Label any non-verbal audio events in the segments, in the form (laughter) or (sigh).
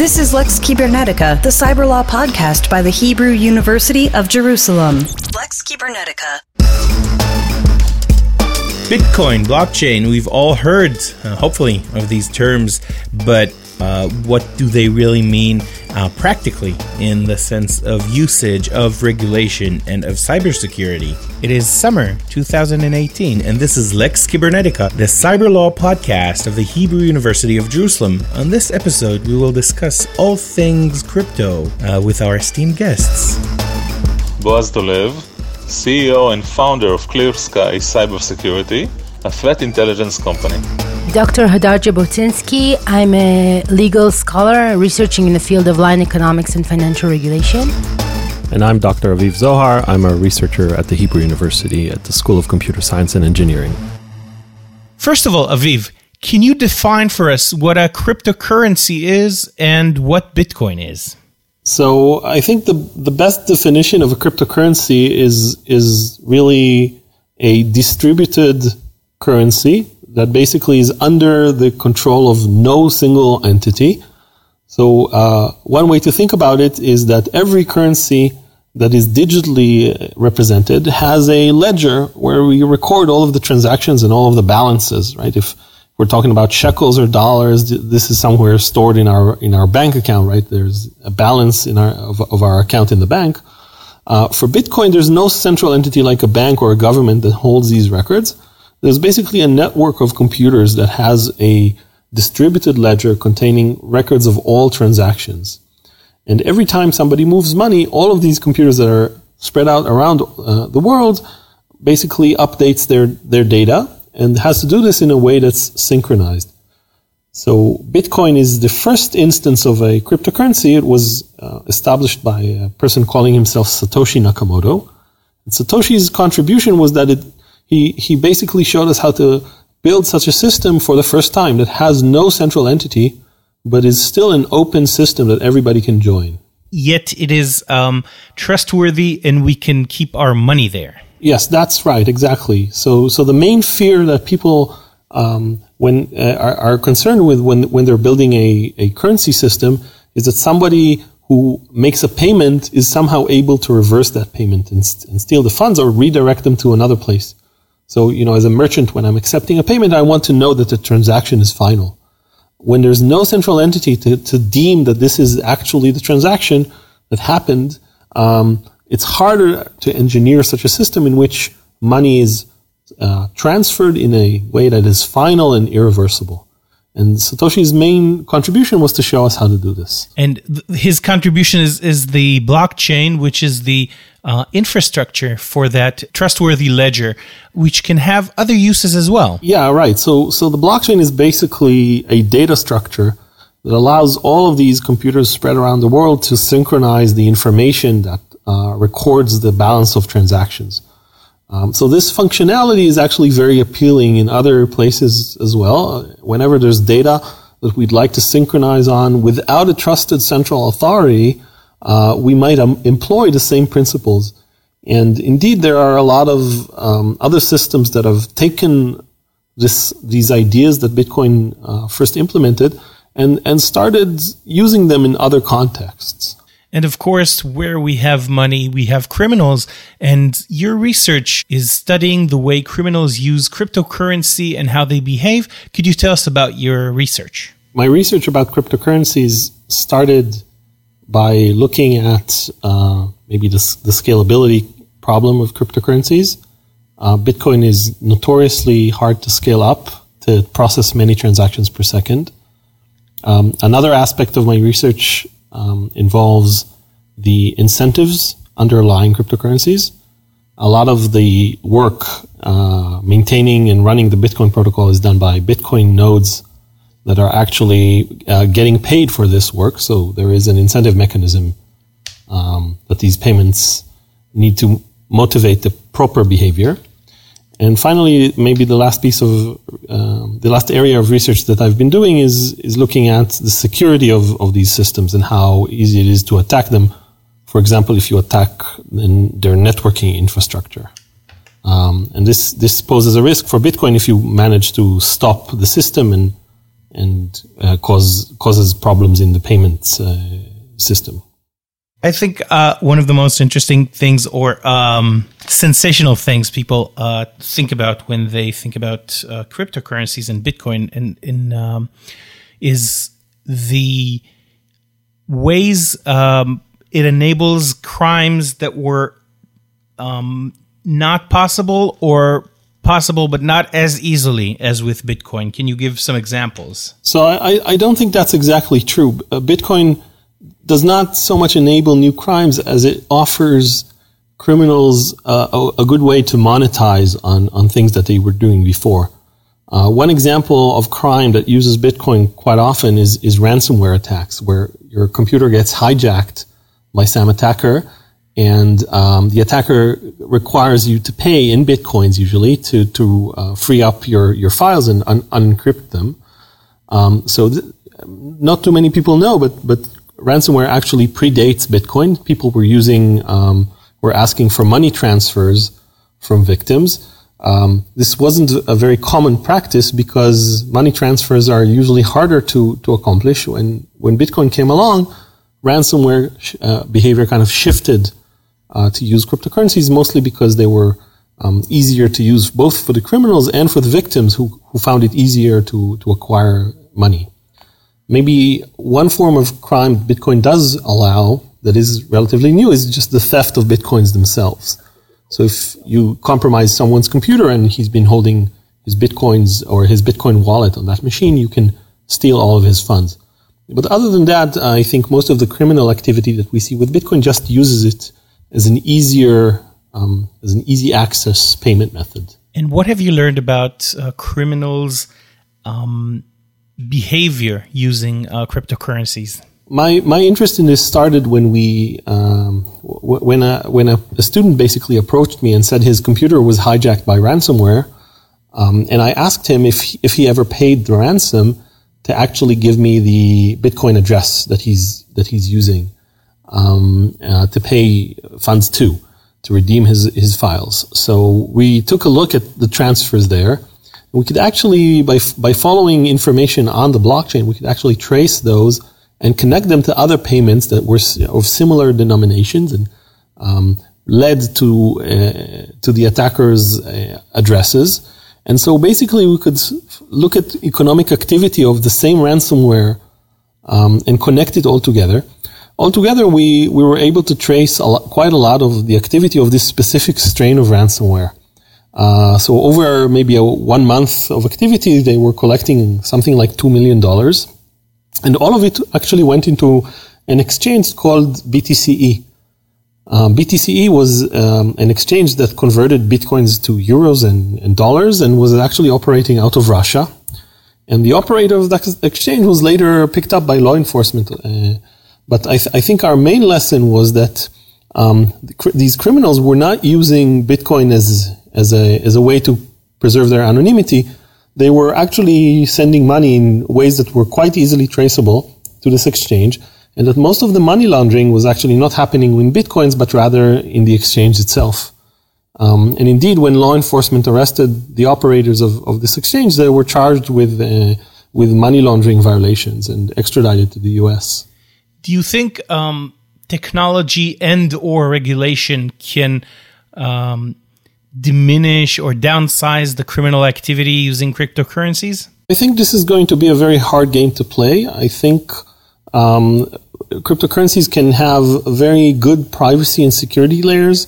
This is Lex Cybernetica, the cyber law podcast by the Hebrew University of Jerusalem. Lex Cybernetica. Bitcoin, blockchain, we've all heard, uh, hopefully, of these terms, but uh, what do they really mean uh, practically in the sense of usage, of regulation, and of cybersecurity? It is summer 2018, and this is Lex Cybernetica, the cyber law podcast of the Hebrew University of Jerusalem. On this episode, we will discuss all things crypto uh, with our esteemed guests. Boaz Dolev, CEO and founder of Clear Sky Cybersecurity, a threat intelligence company. Dr. Hadar Jabotinsky. I'm a legal scholar researching in the field of line economics and financial regulation. And I'm Dr. Aviv Zohar. I'm a researcher at the Hebrew University at the School of Computer Science and Engineering. First of all, Aviv, can you define for us what a cryptocurrency is and what Bitcoin is? So I think the the best definition of a cryptocurrency is is really a distributed currency that basically is under the control of no single entity. So uh, one way to think about it is that every currency that is digitally represented has a ledger where we record all of the transactions and all of the balances, right? If we're talking about shekels or dollars, this is somewhere stored in our in our bank account, right? There's a balance in our of, of our account in the bank. Uh, for Bitcoin, there's no central entity like a bank or a government that holds these records. There's basically a network of computers that has a distributed ledger containing records of all transactions. And every time somebody moves money, all of these computers that are spread out around uh, the world basically updates their, their data and has to do this in a way that's synchronized. So Bitcoin is the first instance of a cryptocurrency. It was uh, established by a person calling himself Satoshi Nakamoto. And Satoshi's contribution was that it, he, he basically showed us how to build such a system for the first time that has no central entity, but is still an open system that everybody can join. Yet it is um, trustworthy and we can keep our money there. Yes, that's right, exactly. So, so the main fear that people um, when uh, are, are, concerned with when when they're building a, a currency system is that somebody who makes a payment is somehow able to reverse that payment and, and steal the funds or redirect them to another place. So, you know, as a merchant, when I'm accepting a payment, I want to know that the transaction is final. When there's no central entity to, to deem that this is actually the transaction that happened, um, it's harder to engineer such a system in which money is uh, transferred in a way that is final and irreversible. And Satoshi's main contribution was to show us how to do this. And th- his contribution is, is the blockchain, which is the uh, infrastructure for that trustworthy ledger, which can have other uses as well. Yeah, right. So, so the blockchain is basically a data structure that allows all of these computers spread around the world to synchronize the information that uh, records the balance of transactions. Um, so this functionality is actually very appealing in other places as well. Whenever there's data that we'd like to synchronize on without a trusted central authority, uh, we might um, employ the same principles. And indeed, there are a lot of um, other systems that have taken this, these ideas that Bitcoin uh, first implemented and, and started using them in other contexts. And of course, where we have money, we have criminals. And your research is studying the way criminals use cryptocurrency and how they behave. Could you tell us about your research? My research about cryptocurrencies started by looking at uh, maybe the, the, scalability problem of cryptocurrencies. Uh, Bitcoin is notoriously hard to scale up to process many transactions per second. Um, another aspect of my research um, involves the incentives underlying cryptocurrencies. A lot of the work uh, maintaining and running the Bitcoin protocol is done by Bitcoin nodes that are actually uh, getting paid for this work. So there is an incentive mechanism um, that these payments need to motivate the proper behavior. And finally, maybe the last piece of um, the last area of research that I've been doing is is looking at the security of, of these systems and how easy it is to attack them. For example, if you attack their networking infrastructure, um, and this this poses a risk for Bitcoin if you manage to stop the system and and uh, cause causes problems in the payments uh, system. I think uh, one of the most interesting things or um, sensational things people uh, think about when they think about uh, cryptocurrencies and Bitcoin and, and um, is the ways um, it enables crimes that were um, not possible or possible but not as easily as with Bitcoin. Can you give some examples? So I, I don't think that's exactly true. Uh, Bitcoin does not so much enable new crimes as it offers criminals uh, a, good way to monetize on, on things that they were doing before. Uh, one example of crime that uses Bitcoin quite often is, is ransomware attacks, where your computer gets hijacked by some attacker, and um, the attacker requires you to pay in bitcoins usually to to uh, free up your your files and un- unencrypt them. Um, so th- not too many people know, but but ransomware actually predates Bitcoin. People were using, um, were asking for money transfers from victims. Um, this wasn't a very common practice because money transfers are usually harder to, to accomplish. When, when Bitcoin came along, ransomware uh, behavior kind of shifted uh, to use cryptocurrencies mostly because they were um, easier to use both for the criminals and for the victims who, who found it easier to, to acquire money. Maybe one form of crime Bitcoin does allow that is relatively new is just the theft of Bitcoins themselves. So if you compromise someone's computer and he's been holding his Bitcoins or his Bitcoin wallet on that machine, you can steal all of his funds. But other than that, I think most of the criminal activity that we see with Bitcoin just uses it as an easier, um, as an easy access payment method. And what have you learned about uh, criminals um, behavior using uh, cryptocurrencies? My my interest in this started when we um, w- when a when a, a, student basically approached me and said his computer was hijacked by ransomware, um, and I asked him if he, if he ever paid the ransom to actually give me the Bitcoin address that he's that he's using um, uh, to pay funds to to redeem his his files. So we took a look at the transfers there we could actually, by, by following information on the blockchain, we could actually trace those and connect them to other payments that were of similar denominations and um, led to uh, to the attacker's uh, addresses. And so basically, we could look at economic activity of the same ransomware um, and connect it all together. Altogether, we, we were able to trace a lot, quite a lot of the activity of this specific strain of ransomware. Uh, so over maybe a one month of activity, they were collecting something like $2 million. And all of it actually went into an exchange called BTC-e. Uh, BTC-e was um, an exchange that converted bitcoins to euros and, and, dollars and was actually operating out of Russia. And the operator of that exchange was later picked up by law enforcement. Uh, but I, th- I, think our main lesson was that um, the cr- these criminals were not using Bitcoin as as a as a way to preserve their anonymity, they were actually sending money in ways that were quite easily traceable to this exchange, and that most of the money laundering was actually not happening in bitcoins, but rather in the exchange itself. Um, and indeed, when law enforcement arrested the operators of, of this exchange, they were charged with uh, with money laundering violations and extradited to the U.S. Do you think um, technology and or regulation can um, diminish or downsize the criminal activity using cryptocurrencies? I think this is going to be a very hard game to play. I think um, cryptocurrencies can have very good privacy and security layers.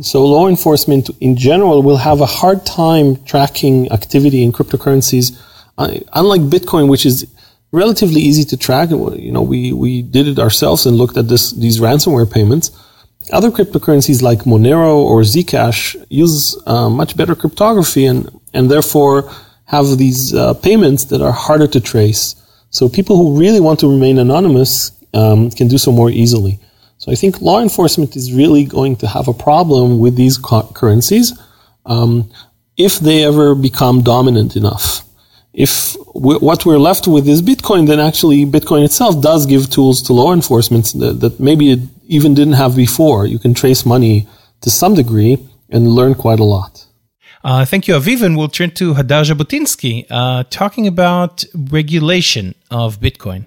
So law enforcement in general will have a hard time tracking activity in cryptocurrencies. Uh, unlike Bitcoin, which is relatively easy to track, you know, we, we did it ourselves and looked at this, these ransomware payments. Other cryptocurrencies like Monero or Zcash use uh, much better cryptography and, and therefore have these uh, payments that are harder to trace. So people who really want to remain anonymous um, can do so more easily. So I think law enforcement is really going to have a problem with these currencies um, if they ever become dominant enough if what we're left with is Bitcoin, then actually Bitcoin itself does give tools to law enforcement that, that maybe it even didn't have before. You can trace money to some degree and learn quite a lot. Uh, thank you, Aviv. And we'll turn to Hadar Jabotinsky, uh, talking about regulation of Bitcoin.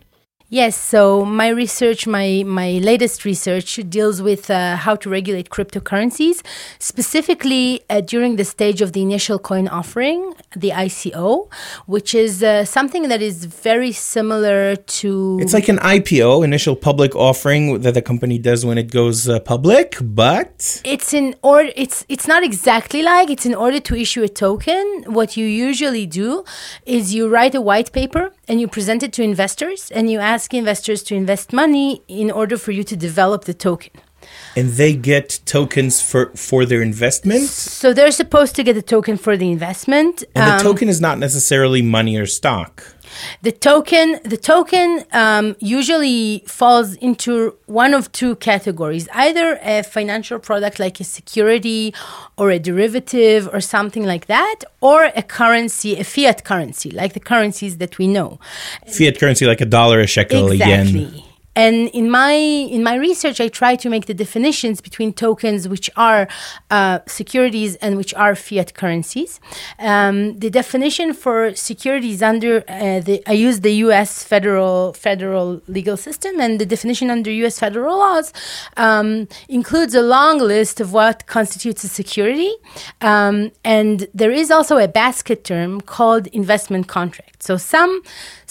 Yes, so my research, my, my latest research deals with uh, how to regulate cryptocurrencies, specifically uh, during the stage of the initial coin offering, the ICO, which is uh, something that is very similar to. It's like an IPO, initial public offering that the company does when it goes uh, public, but it's in order. It's it's not exactly like it's in order to issue a token. What you usually do is you write a white paper and you present it to investors and you ask investors to invest money in order for you to develop the token. And they get tokens for, for their investment? So they're supposed to get a token for the investment. And the um, token is not necessarily money or stock. The token, the token um, usually falls into one of two categories: either a financial product like a security or a derivative or something like that, or a currency, a fiat currency like the currencies that we know. Fiat currency like a dollar, a shekel, exactly. a yen. And in my in my research, I try to make the definitions between tokens, which are uh, securities and which are fiat currencies. Um, the definition for securities under uh, the I use the U.S. federal federal legal system, and the definition under U.S. federal laws um, includes a long list of what constitutes a security, um, and there is also a basket term called investment contract. So some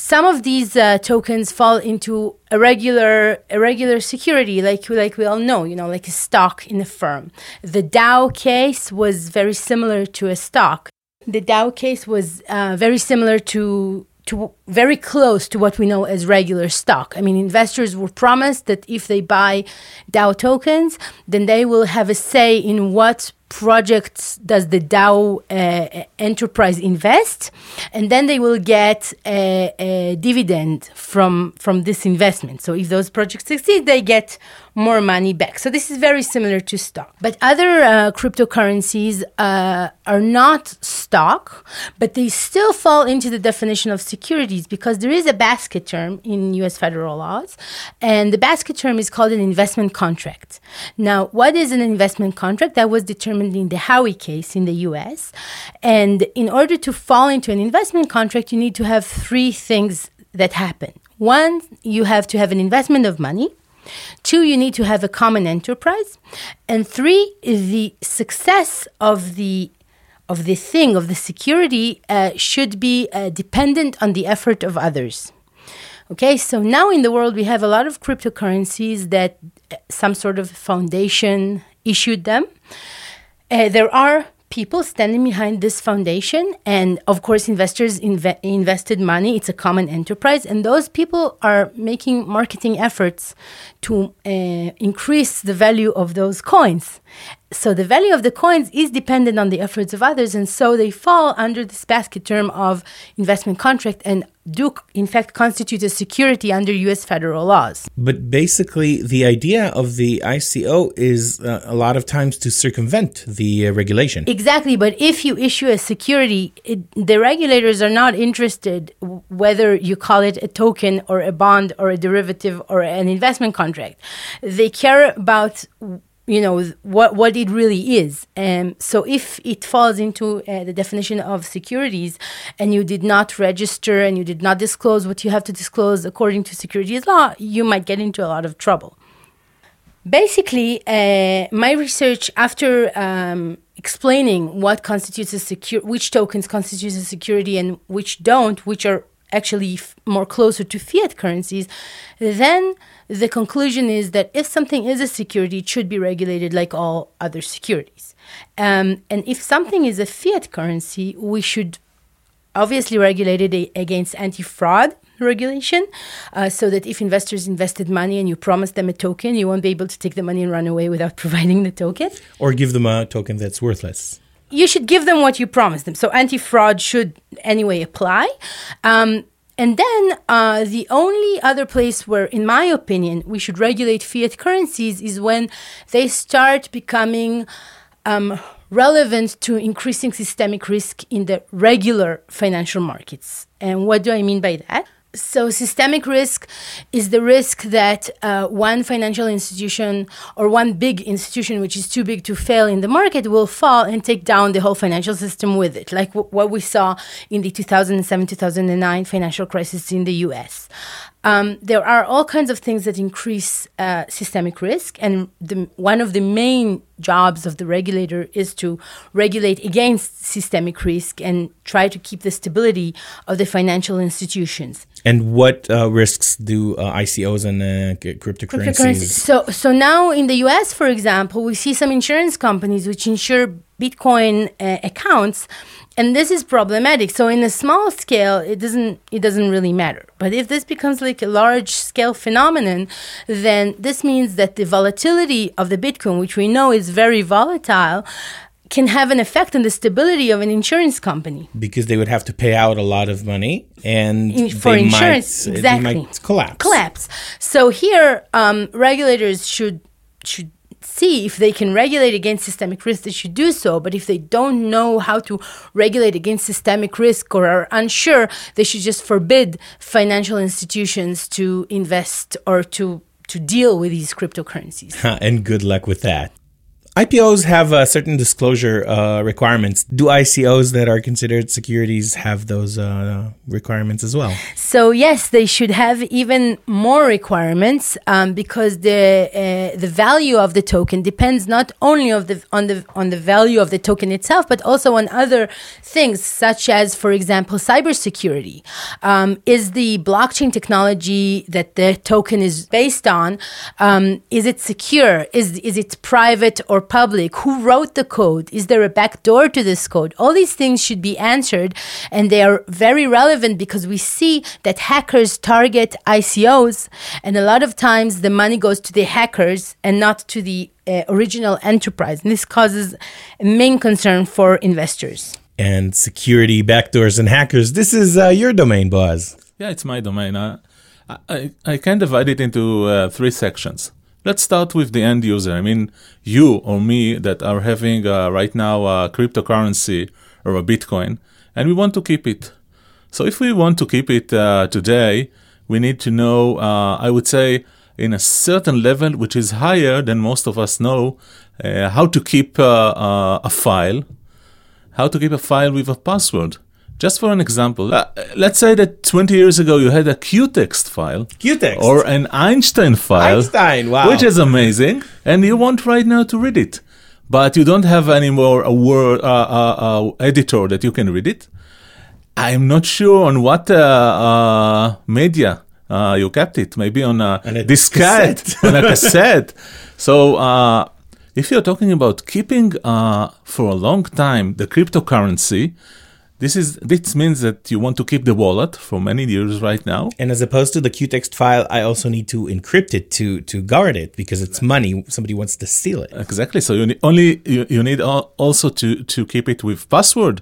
some of these uh, tokens fall into a regular a regular security like like we all know you know like a stock in a firm the DAO case was very similar to a stock the DAO case was uh, very similar to to very close to what we know as regular stock. I mean, investors were promised that if they buy DAO tokens, then they will have a say in what projects does the DAO uh, enterprise invest, and then they will get a, a, dividend from from this investment. So if those projects succeed, they get more money back. So this is very similar to stock. But other uh, cryptocurrencies uh, are not stock, but they still fall into the definition of securities because there is a basket term in U.S. federal laws, and the basket term is called an investment contract. Now, what is an investment contract? That was determined in the Howey case in the U.S. And in order to fall into an investment contract, you need to have three things that happen. One, you have to have an investment of money. Two, you need to have a common enterprise. And three, the success of the of the thing of the security uh, should be uh, dependent on the effort of others. Okay, so now in the world we have a lot of cryptocurrencies that uh, some sort of foundation issued them. Uh, there are people standing behind this foundation. And of course investors inve- invested money. It's a common enterprise. And those people are making marketing efforts to uh, increase the value of those coins so the value of the coins is dependent on the efforts of others and so they fall under this basket term of investment contract and do in fact constitute a security under US federal laws. But basically the idea of the ICO is uh, a lot of times to circumvent the uh, regulation. Exactly, but if you issue a security, it, the regulators are not interested whether you call it a token or a bond or a derivative or an investment contract. They care about you know what what it really is. Um, so if it falls into uh, the definition of securities, and you did not register and you did not disclose what you have to disclose according to securities law, you might get into a lot of trouble. Basically, uh, my research after um, explaining what constitutes a secure, which tokens constitute a security and which don't, which are actually f- more closer to fiat currencies, then the conclusion is that if something is a security, it should be regulated like all other securities. Um, and if something is a fiat currency, we should obviously regulate it against anti fraud regulation uh, so that if investors invested money and you promise them a token, you won't be able to take the money and run away without (laughs) providing the token. Or give them a token that's worthless. You should give them what you promised them. So anti fraud should anyway apply. Um, and then uh, the only other place where, in my opinion, we should regulate fiat currencies is when they start becoming um, relevant to increasing systemic risk in the regular financial markets. And what do I mean by that? So, systemic risk is the risk that uh, one financial institution or one big institution, which is too big to fail in the market, will fall and take down the whole financial system with it, like w- what we saw in the 2007 2009 financial crisis in the US. Um, there are all kinds of things that increase uh, systemic risk, and the, one of the main jobs of the regulator is to regulate against systemic risk and try to keep the stability of the financial institutions. And what uh, risks do uh, ICOs and uh, cryptocurrencies? cryptocurrencies? So, so now in the U.S., for example, we see some insurance companies which insure Bitcoin uh, accounts and this is problematic. So in a small scale it doesn't it doesn't really matter. But if this becomes like a large scale phenomenon then this means that the volatility of the bitcoin which we know is very volatile can have an effect on the stability of an insurance company. Because they would have to pay out a lot of money and for insurance might, exactly. might collapse. Collapse. So here um, regulators should should see if they can regulate against systemic risk, they should do so. But if they don't know how to regulate against systemic risk or are unsure, they should just forbid financial institutions to invest or to to deal with these cryptocurrencies. (laughs) and good luck with that. IPOs have certain disclosure uh, requirements. Do ICOs that are considered securities have those uh, requirements as well? So yes, they should have even more requirements um, because the uh, the value of the token depends not only of the on the on the value of the token itself, but also on other things such as, for example, cybersecurity. Um, is the blockchain technology that the token is based on um, is it secure? Is is it private or public? Who wrote the code? Is there a backdoor to this code? All these things should be answered, and they are very relevant because we see that hackers target ICOs, and a lot of times the money goes to the hackers and not to the uh, original enterprise. And this causes a main concern for investors. And security, backdoors, and hackers. This is uh, your domain, Boaz. Yeah, it's my domain. I, I, I can divide it into uh, three sections. Let's start with the end user. I mean, you or me that are having uh, right now a cryptocurrency or a Bitcoin, and we want to keep it. So if we want to keep it uh, today, we need to know, uh, I would say, in a certain level, which is higher than most of us know, uh, how to keep uh, uh, a file, how to keep a file with a password. Just for an example, uh, let's say that 20 years ago you had a Qtext file. Qtext. Or an Einstein file. Einstein, wow. Which is amazing. And you want right now to read it. But you don't have any more a word uh, uh, uh editor that you can read it. I'm not sure on what uh, uh, media you kept it. Maybe on a, on a diskette, (laughs) on a cassette. (laughs) So if you're talking about keeping for a long time the cryptocurrency, this is this means that you want to keep the wallet for many years right now. And as opposed to the Qtext file, I also need to encrypt it to to guard it because it's money. Somebody wants to steal it. Exactly. So you need, only you, you need also to to keep it with password.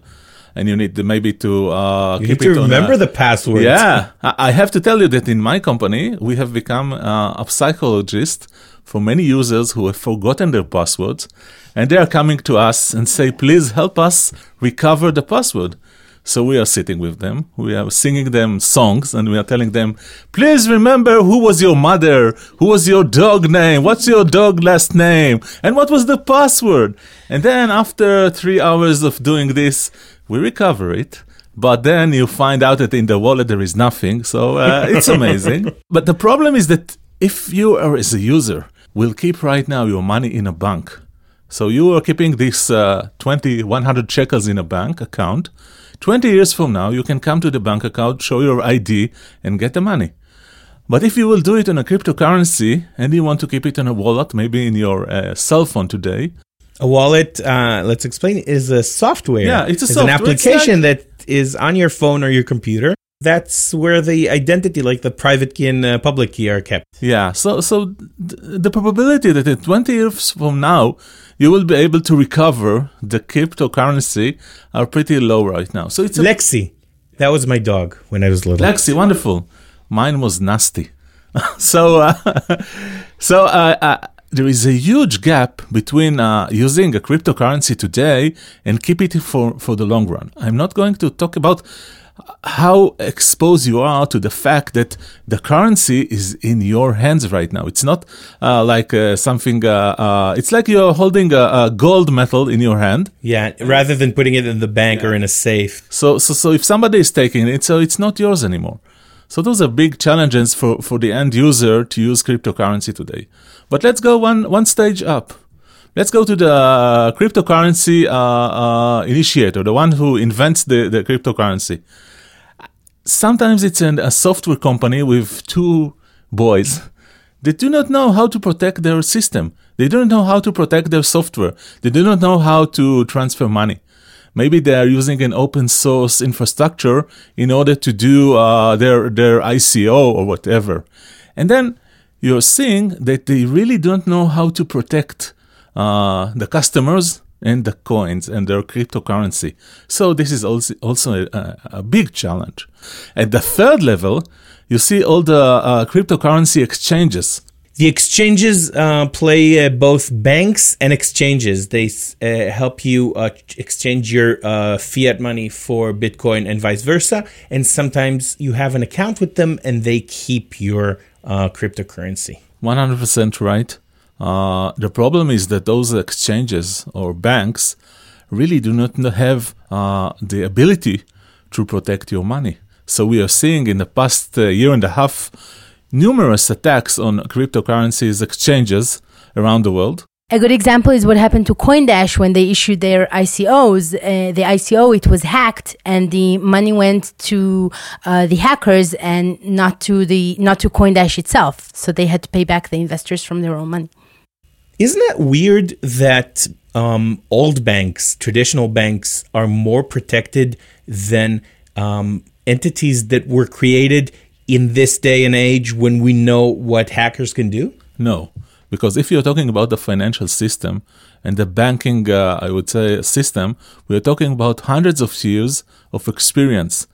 And you need to maybe to uh, you keep to remember a, the password. Yeah, I have to tell you that in my company we have become uh, a psychologist for many users who have forgotten their passwords, and they are coming to us and say, "Please help us recover the password." So we are sitting with them, we are singing them songs, and we are telling them, please remember who was your mother, who was your dog name, what's your dog last name, and what was the password. And then after three hours of doing this, we recover it. But then you find out that in the wallet there is nothing. So uh, (laughs) it's amazing. but the problem is that if you are as a user will keep right now your money in a bank. So you are keeping this uh, 20, 100 shekels in a bank account 20 years from now, you can come to the bank account, show your ID, and get the money. But if you will do it on a cryptocurrency and you want to keep it in a wallet, maybe in your uh, cell phone today, a wallet, uh, let's explain, is a software. Yeah, it's a it's software. an application like, that is on your phone or your computer. That's where the identity, like the private key and uh, public key, are kept. Yeah. So, so th- the probability that in 20 years from now you will be able to recover the cryptocurrency are pretty low right now. So it's a- Lexi. That was my dog when I was little. Lexi, wonderful. Mine was nasty. (laughs) so, uh, (laughs) so uh, uh, there is a huge gap between uh, using a cryptocurrency today and keep it for, for the long run. I'm not going to talk about how exposed you are to the fact that the currency is in your hands right now. It's not uh, like uh, something. Uh, uh it's like you're holding a, a, gold metal in your hand. Yeah, rather than putting it in the bank yeah. or in a safe. So, so, so if somebody is taking it, so it's not yours anymore. So those are big challenges for, for the end user to use cryptocurrency today. But let's go one one stage up. Let's go to the cryptocurrency uh, uh, initiator, the one who invents the, the cryptocurrency. Sometimes it's an, a software company with two boys. They do not know how to protect their system. They don't know how to protect their software. They do not know how to transfer money. Maybe they are using an open source infrastructure in order to do uh, their their ICO or whatever. And then you're seeing that they really don't know how to protect uh, the customers and the coins and their cryptocurrency. So this is also also a, a big challenge. At the third level, you see all the uh, cryptocurrency exchanges. The exchanges uh, play uh, both banks and exchanges. They uh, help you uh, exchange your uh, fiat money for Bitcoin and vice versa. And sometimes you have an account with them and they keep your uh, cryptocurrency. 100% right. Uh, the problem is that those exchanges or banks really do not have uh, the ability to protect your money. So we are seeing in the past uh, year and a half numerous attacks on cryptocurrencies exchanges around the world. A good example is what happened to CoinDash when they issued their ICOs. Uh, the ICO it was hacked, and the money went to uh, the hackers and not to the not to CoinDash itself. So they had to pay back the investors from their own money. Isn't that weird that um, old banks, traditional banks, are more protected than um, entities that were created in this day and age when we know what hackers can do? No. Because if you're talking about the financial system and the banking, uh, I would say, system, we're talking about hundreds of years of experience.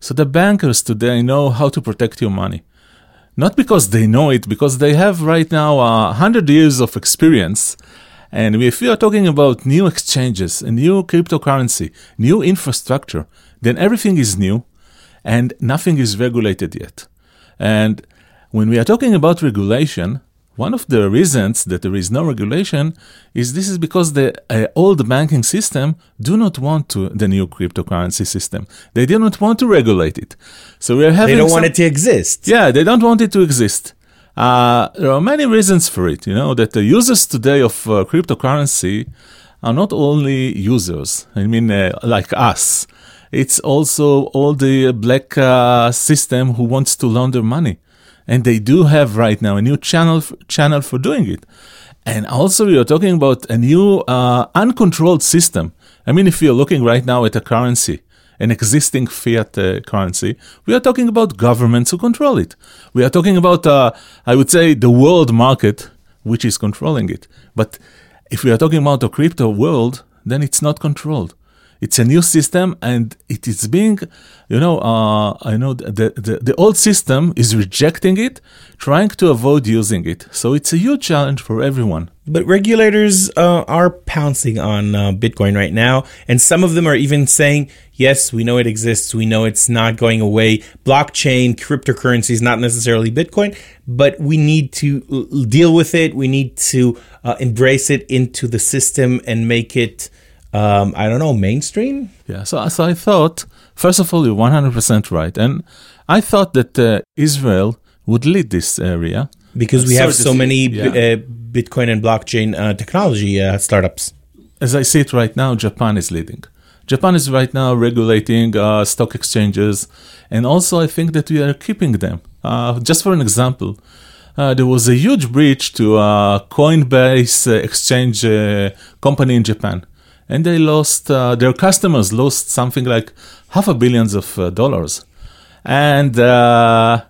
So the bankers today know how to protect your money. Not because they know it, because they have right now uh, hundred years of experience. And if we are talking about new exchanges, a new cryptocurrency, new infrastructure, then everything is new and nothing is regulated yet. And when we are talking about regulation, one of the reasons that there is no regulation is this is because the uh, old banking system do not want to the new cryptocurrency system. They do not want to regulate it. So we are having. They don't some, want it to exist. Yeah, they don't want it to exist. Uh, there are many reasons for it. You know that the users today of uh, cryptocurrency are not only users. I mean, uh, like us. It's also all the black uh, system who wants to launder money and they do have right now a new channel channel for doing it. And also, we are talking about a new uh, uncontrolled system. I mean, if you're looking right now at a currency, an existing fiat uh, currency, we are talking about governments who control it. We are talking about, uh, I would say, the world market, which is controlling it. But if we are talking about a crypto world, then it's not controlled. It's a new system, and it is being, you know, uh, I know the, the the old system is rejecting it, trying to avoid using it. So it's a huge challenge for everyone. But regulators uh, are pouncing on uh, Bitcoin right now, and some of them are even saying, "Yes, we know it exists. We know it's not going away. Blockchain, cryptocurrency is not necessarily Bitcoin, but we need to deal with it. We need to uh, embrace it into the system and make it." Um, I don't know, mainstream? Yeah, so, so I thought, first of all, you're 100% right. And I thought that uh, Israel would lead this area. Because we have so many yeah. b- uh, Bitcoin and blockchain uh, technology uh, startups. As I see it right now, Japan is leading. Japan is right now regulating uh, stock exchanges, and also I think that we are keeping them. Uh, just for an example, there was a huge breach to a Coinbase exchange company in Japan and they lost uh, their customers lost something like half a billions of uh, dollars. And uh,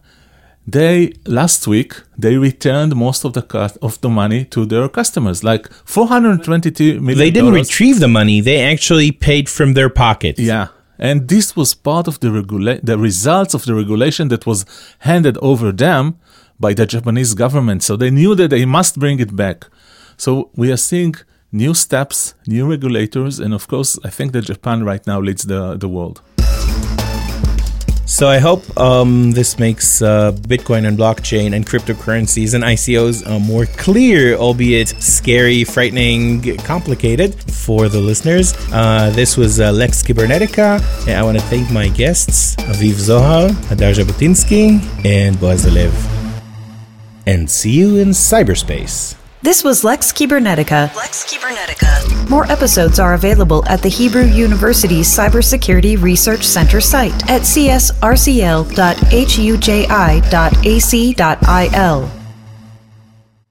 they last week they returned most of the of the money to their customers like 422 million they didn't retrieve the money they actually paid from their pockets. Yeah. And this was part of the regula- the results of the regulation that was handed over them by the Japanese government. So they knew that they must bring it back. So we are seeing new steps, new regulators, and of course, I think that Japan right now leads the, the world. So I hope um, this makes uh, Bitcoin and blockchain and cryptocurrencies and ICOs uh, more clear, albeit scary, frightening, complicated for the listeners. Uh, this was uh, Lex Cybernetica, and I want to thank my guests, Aviv Zohar, Hadar Jabotinsky, and Boaz Lev. And see you in cyberspace. This was Lex Cybernetica. Lex Cybernetica. More episodes are available at the Hebrew University's Cybersecurity Research Center site at csrcl.huji.ac.il.